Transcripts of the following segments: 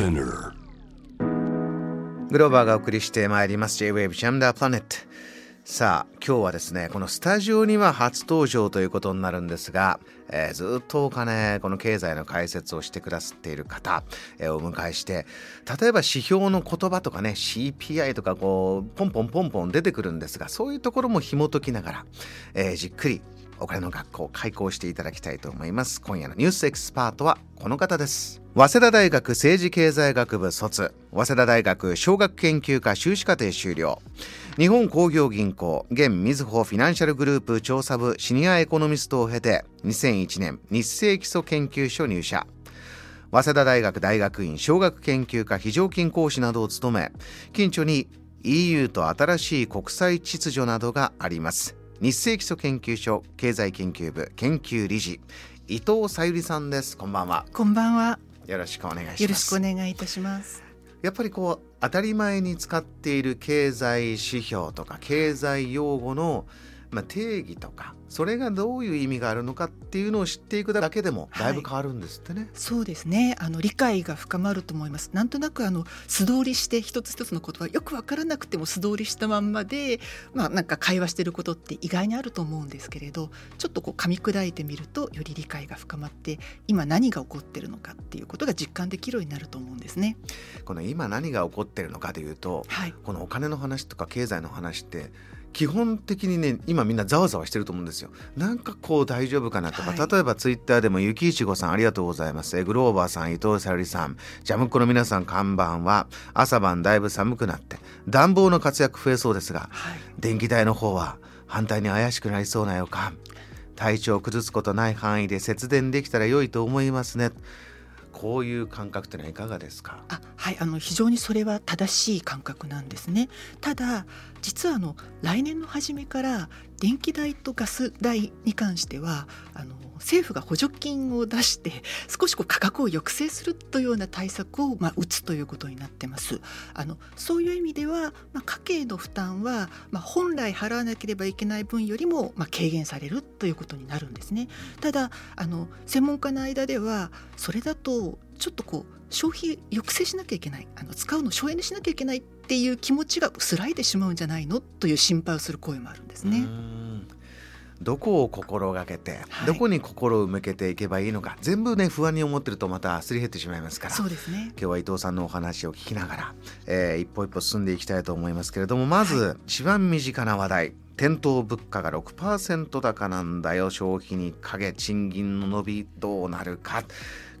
Spinner. グローバーがお送りしてまいります。J-Wave ジャムダープラネットさあ今日はですねこのスタジオには初登場ということになるんですが、えーずっとお金この経済の解説をしてくださっている方、えーお迎えして例えば指標の言葉とかね CPI とかこうポンポンポンポン出てくるんですがそういうところも紐解きながら、えーじっくりお金の学校を開講していただきたいと思います。今夜のニュースエキスパートはこの方です。早稲田大学政治経済学部卒早稲田大学商学研究科修士課程修了。日本工業銀行現みずほフィナンシャルグループ調査部シニアエコノミストを経て2001年日清基礎研究所入社。早稲田大学大学院商学研究科非常勤講師などを務め近所に EU と新しい国際秩序などがあります。日清基礎研究所経済研究部研究理事伊藤さゆりさんですこんばんはこんばんは。よろしくお願いしますよろしくお願いいたします。やっぱりこう当たり前に使っている経済指標とか経済用語の、まあ、定義とかそれがどういう意味があるのかっていうのを知っていくだけでもだいぶ変わるんですってね。そうですね。あの理解が深まると思います。なんとなくあの素通りして一つ一つの言葉よくわからなくても素通りしたまんまで、まあなんか会話してることって意外にあると思うんですけれど、ちょっとこう噛み砕いてみるとより理解が深まって、今何が起こってるのかっていうことが実感できるようになると思うんですね。この今何が起こってるのかというとはい。このお金の話とか経済の話って基本的にね今みんなざわざわしてると思うんですよ。なんかこう大丈夫かなとか、はい。例えばツイッターでもゆきいちごさんありがとうございます。えグローバーさん伊藤さゆりさん。ジャムっ子の皆さんこんばんは。朝晩だいぶ寒くなって暖房の活躍増えそうですがはい。電気代の方は反対に怪しくなりそうな予感。体調を崩すことない範囲で節電できたら良いと思いますねこういう感覚ってのはいかがですか？あはいあの非常にそれは正しい感覚なんですね。ただ実はあの来年の初めから電気代とガス代に関してはあの政府が補助金を出して少しこう価格を抑制するというような対策を、まあ、打つということになってます。あのそういう意味では、まあ、家計の負担は、まあ、本来払わなければいけない分よりも、まあ、軽減されるということになるんですね。ただあの専門家の間ではそれだとちょっとこう消費抑制しなきゃいけない。あの使うの省エネしなきゃいけないっていう気持ちが薄らいでしまうんじゃないの？という心配をする声もあるんですね。どこを心がけて、はい。どこに心を向けていけばいいのか全部ね不安に思ってるとまたすり減ってしまいますからそうですね。今日は伊藤さんのお話を聞きながら、えー一歩一歩進んでいきたいと思いますけれどもまず、一番身近な話題店頭物価が6%高なんだよ消費に影賃金の伸びどうなるか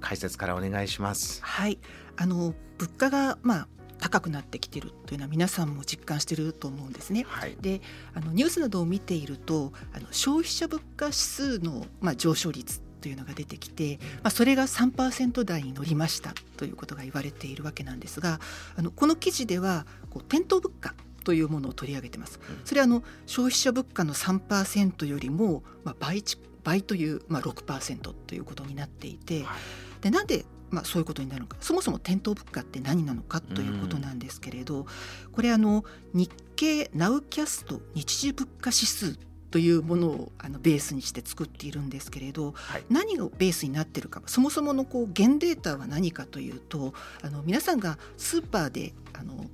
解説からお願いします。はい。あの物価がまあ高くなってきているというのは皆さんも実感していると思うんですね。はい、であのニュースなどを見ているとあの消費者物価指数の、まあ、上昇率というのが出てきて、まあ、それが3%台に乗りましたということが言われているわけなんですがあのこの記事ではこう店頭物価というものを取り上げてます。それはあの消費者物価の3%よりも、まあ、倍ち倍という、まあ、6%ということになっていて、はいでなんで、まあ、そういうことになるのか。そもそも店頭物価って何なのかということなんですけれど、これあの日経ナウキャスト日時物価指数というものをあのベースにして作っているんですけれど、はい。何がベースになっているかそもそものこう現データは何かというとあの皆さんがスーパーであの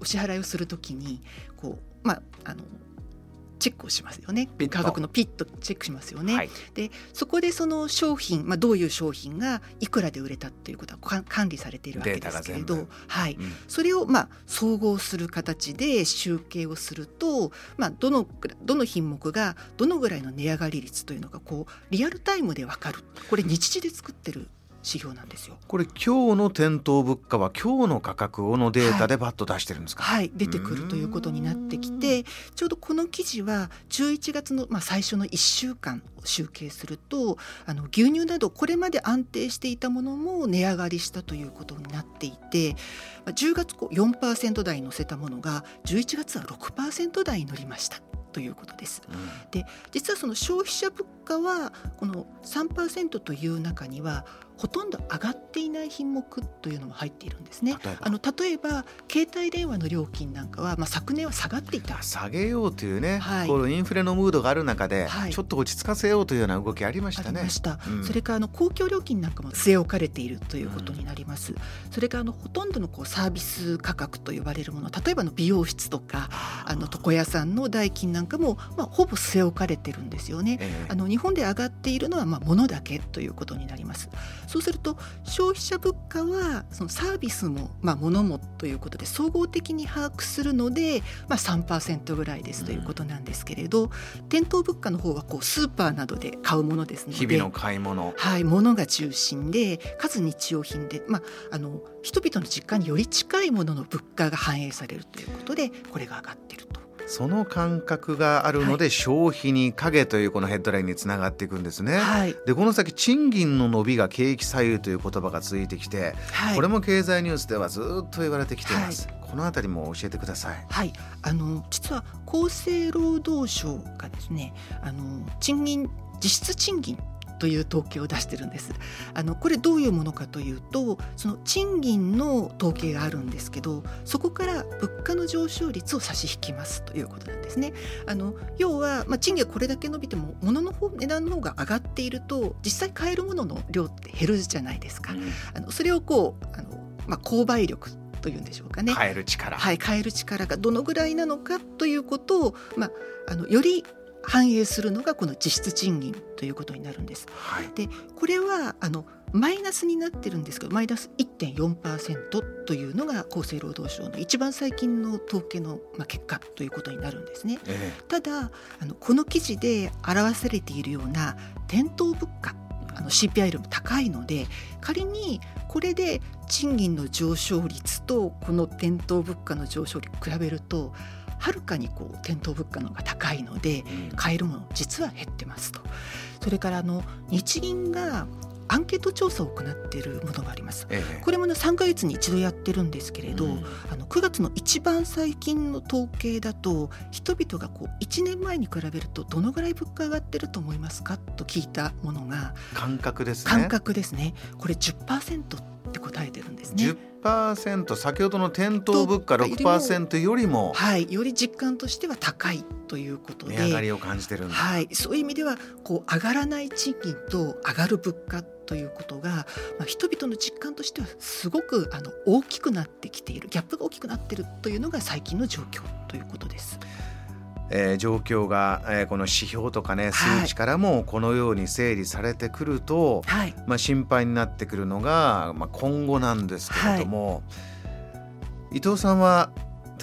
お支払いをするときにこうまああのチェックをしますよね。価格のピッとチェックしますよね。はい。でそこでその商品、まあ、どういう商品がいくらで売れたっていうことはか管理されているわけですけれどはい、うん。それをまあ総合する形で集計をすると、まあ、どのどの品目がどのぐらいの値上がり率というのがこうリアルタイムで分かる。これ日時で作ってる指標なんですよ。これ今日の店頭物価は今日の価格をのデータでバッと出してるんですか、はい、出てくるということになってきてちょうどこの記事は11月の、まあ、最初の1週間を集計するとあの牛乳などこれまで安定していたものも値上がりしたということになっていてまあ10月こう4%台に乗せたものが11月は6%台に乗りましたということです。うんで実はその消費者物価はこの3%という中にはほとんど上がっていない品目というのも入っているんですね。あの例えば携帯電話の料金なんかは、まあ、昨年は下がっていた下げようというね、はい、このインフレのムードがある中で、はい、ちょっと落ち着かせようというような動きありましたね。うん、それからあの公共料金なんかも据え置かれているということになります。うん、それからあのほとんどのこうサービス価格と呼ばれるもの例えばの美容室とかあの床屋さんの代金なんかも、まあ、ほぼ据え置かれてるんですよね。えー、あの日本で上がっているのはまあ物だけということになります。そうすると消費者物価はそのサービスも、まあ、物もということで総合的に把握するので、まあ、3%ぐらいですということなんですけれど、うん、店頭物価の方はこうスーパーなどで買うものですので日々の買い物はい物が中心でかつ日用品で、まあ、あの人々の実感により近いものの物価が反映されるということでこれが上がっていると。その感覚があるので、消費に影というこのヘッドラインにつながっていくんですね。はい、でこの先賃金の伸びが景気左右という言葉が続いてきて、はい、これも経済ニュースではずっと言われてきています。はい、このあたりも教えてください。はい、あの実は厚生労働省がですね、あの賃金実質賃金という統計を出してるんですあのこれどういうものかというとその賃金の統計があるんですけどそこから物価の上昇率を差し引きますということなんですねあの要は、まあ、賃金がこれだけ伸びても物の方値段の方が上がっていると実際買えるものの量って減るじゃないですか、うん、あのそれをこうあの、まあ、購買力というんでしょうかね。変える力。はい、変える力がどのぐらいなのかということを、まあ、あのより反映するのがこの実質賃金ということになるんです。はい、でこれはあのマイナスになってるんですけどマイナス1.4%というのが厚生労働省の一番最近の統計の、まあ、結果ということになるんですね。ええ、ただあのこの記事で表されているような店頭物価あの CPI よりも高いので仮にこれで賃金の上昇率とこの店頭物価の上昇率比べるとはるかにこう店頭物価の方が高いので買えるもの実は減ってますと。それからあの日銀がアンケート調査を行っているものがあります。ええ、これもね3か月に一度やってるんですけれど、うん、あの9月の一番最近の統計だと人々がこう1年前に比べるとどのぐらい物価上がってると思いますかと聞いたものが感覚ですね。感覚ですね。これ10%って答えてるんですね。10%先ほどの店頭物価6%よりもはいより実感としては高いということで値上がりを感じてるはい、そういう意味ではこう上がらない賃金と上がる物価ということが、まあ、人々の実感としてはすごくあの大きくなってきているギャップが大きくなっているというのが最近の状況ということです。えー、状況が、えー、この指標とかね数値からもこのように整理されてくると、はい、まあ、心配になってくるのが、まあ、今後なんですけれども、はい、伊藤さんは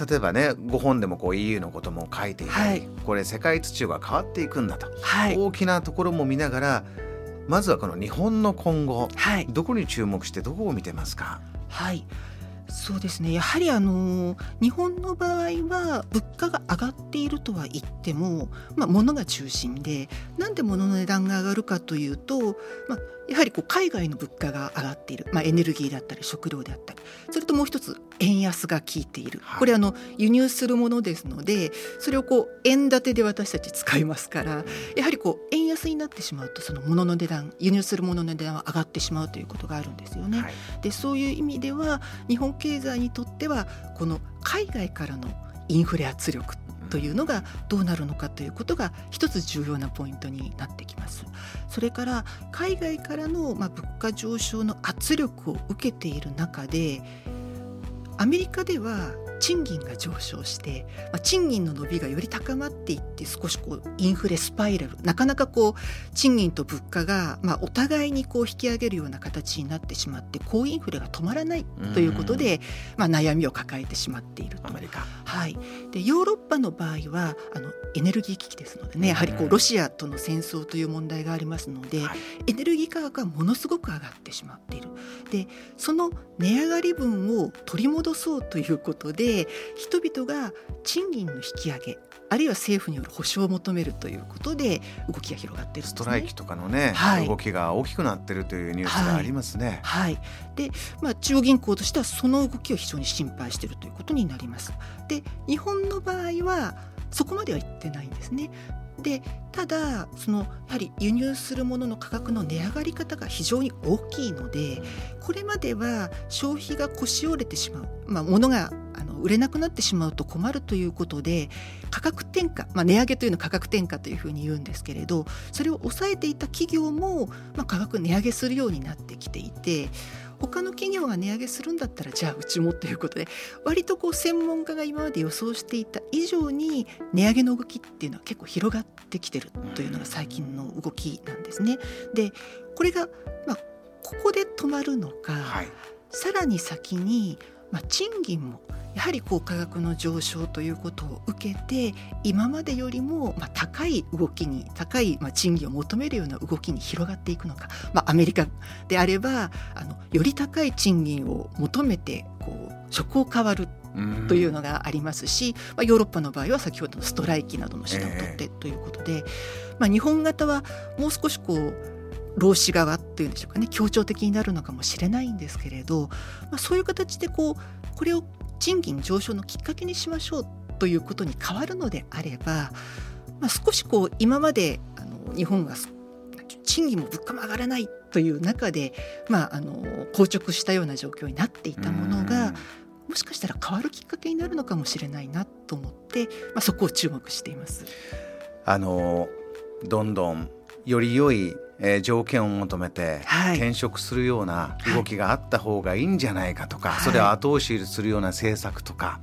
例えばねご本でもこう EU のことも書いていたり、はい、これ世界秩序が変わっていくんだと、大きなところも見ながらまずはこの日本の今後、どこに注目してどこを見てますか？はい。そうですね。やはりあの日本の場合は物価が上がいるとは言っても、まあ、物が中心でなんで物の値段が上がるかというと、まあ、やはりこう海外の物価が上がっている、まあ、エネルギーだったり食料であったり。それともう一つ円安が効いている。これあの輸入するものですのでそれをこう円建てで私たち使いますからやはりこう円安になってしまうとその物の値段輸入するものの値段は上がってしまうということがあるんですよね。はい、でそういう意味では日本経済にとってはこの海外からのインフレ圧力というのがどうなるのかということが一つ重要なポイントになってきます。それから海外からのま物価上昇の圧力を受けている中でアメリカでは賃金が上昇して、まあ、賃金の伸びがより高まっていって少しこうインフレスパイラルなかなかこう賃金と物価が、まあ、お互いにこう引き上げるような形になってしまって高インフレが止まらないということで、まあ、悩みを抱えてしまっていると。はい、でヨーロッパの場合はあのエネルギー危機ですのでねやはりこうロシアとの戦争という問題がありますので、エネルギー価格がものすごく上がってしまっている。でその値上がり分を取り戻そうということでで人々が賃金の引き上げあるいは政府による保障を求めるということで動きが広がっている、ね、ストライキとかのね、はい、動きが大きくなっているというニュースがありますね。はい、はい、で、まあ、中央銀行としてはその動きを非常に心配しているということになります。で日本の場合はそこまでは言ってないんですね。でただそのやはり輸入するものの価格の値上がり方が非常に大きいのでこれまでは消費が腰折れてしまう、まあ、物があの売れなくなってしまうと困るということで価格転嫁、まあ、値上げというのは価格転嫁というふうに言うんですけれどそれを抑えていた企業も、まあ、価格値上げするようになってきていて他の企業が値上げするんだったらじゃあうちもということで割とこう専門家が今まで予想していた以上に値上げの動きっていうのは結構広がってきてるというのが最近の動きなんですね。でこれが、まあ、ここで止まるのか、はい、さらに先に、まあ、賃金もやはりこう価格の上昇ということを受けて今までよりもまあ高い動きに高いまあ賃金を求めるような動きに広がっていくのか、まあ、アメリカであればあのより高い賃金を求めてこう職を変わるというのがありますし、まあ、ヨーロッパの場合は先ほどのストライキなどの手段を取ってということで、まあ、日本型はもう少しこう労使側っていうんでしょうかね協調的になるのかもしれないんですけれど、まあ、そういう形でこうこれを賃金上昇のきっかけにしましょうということに変わるのであれば、まあ、少しこう今まであの日本が賃金も物価も上がらないという中で、まあ、あの硬直したような状況になっていたものがもしかしたら変わるきっかけになるのかもしれないなと思って、まあ、そこを注目しています。あのどんどんより良いえー、条件を求めて転職するような動きがあった方がいいんじゃないかとか、はい、それを後押しするような政策とか、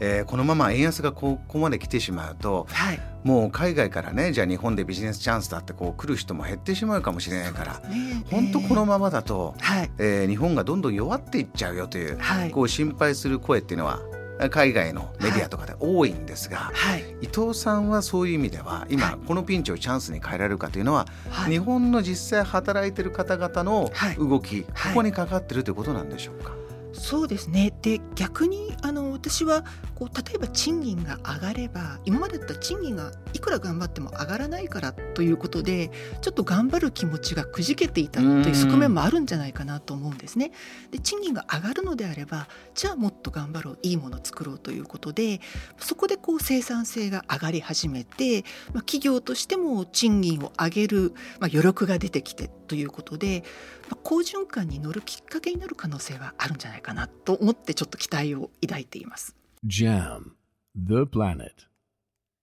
えー、このまま円安がここまで来てしまうと、はい、もう海外からねじゃあ日本でビジネスチャンスだってこう来る人も減ってしまうかもしれないから、ね、本当このままだと、はい、えー、日本がどんどん弱っていっちゃうよという、こう心配する声っていうのは海外のメディアとかで多いんですが、はい、伊藤さんはそういう意味では今このピンチをチャンスに変えられるかというのは、はい、日本の実際働いてる方々の動き、ここにかかってるということなんでしょうか？そうですねで逆にあの私はこう例えば賃金が上がれば今までだったら賃金がいくら頑張っても上がらないからということでちょっと頑張る気持ちがくじけていたという側面もあるんじゃないかなと思うんですね。で賃金が上がるのであればじゃあもっと頑張ろういいものを作ろうということでそこでこう生産性が上がり始めて、まあ、企業としても賃金を上げる、まあ、余力が出てきてということで、まあ、好循環に乗るきっかけになる可能性はあるんじゃないかなと思ってちょっと期待を抱いています。JAM The Planet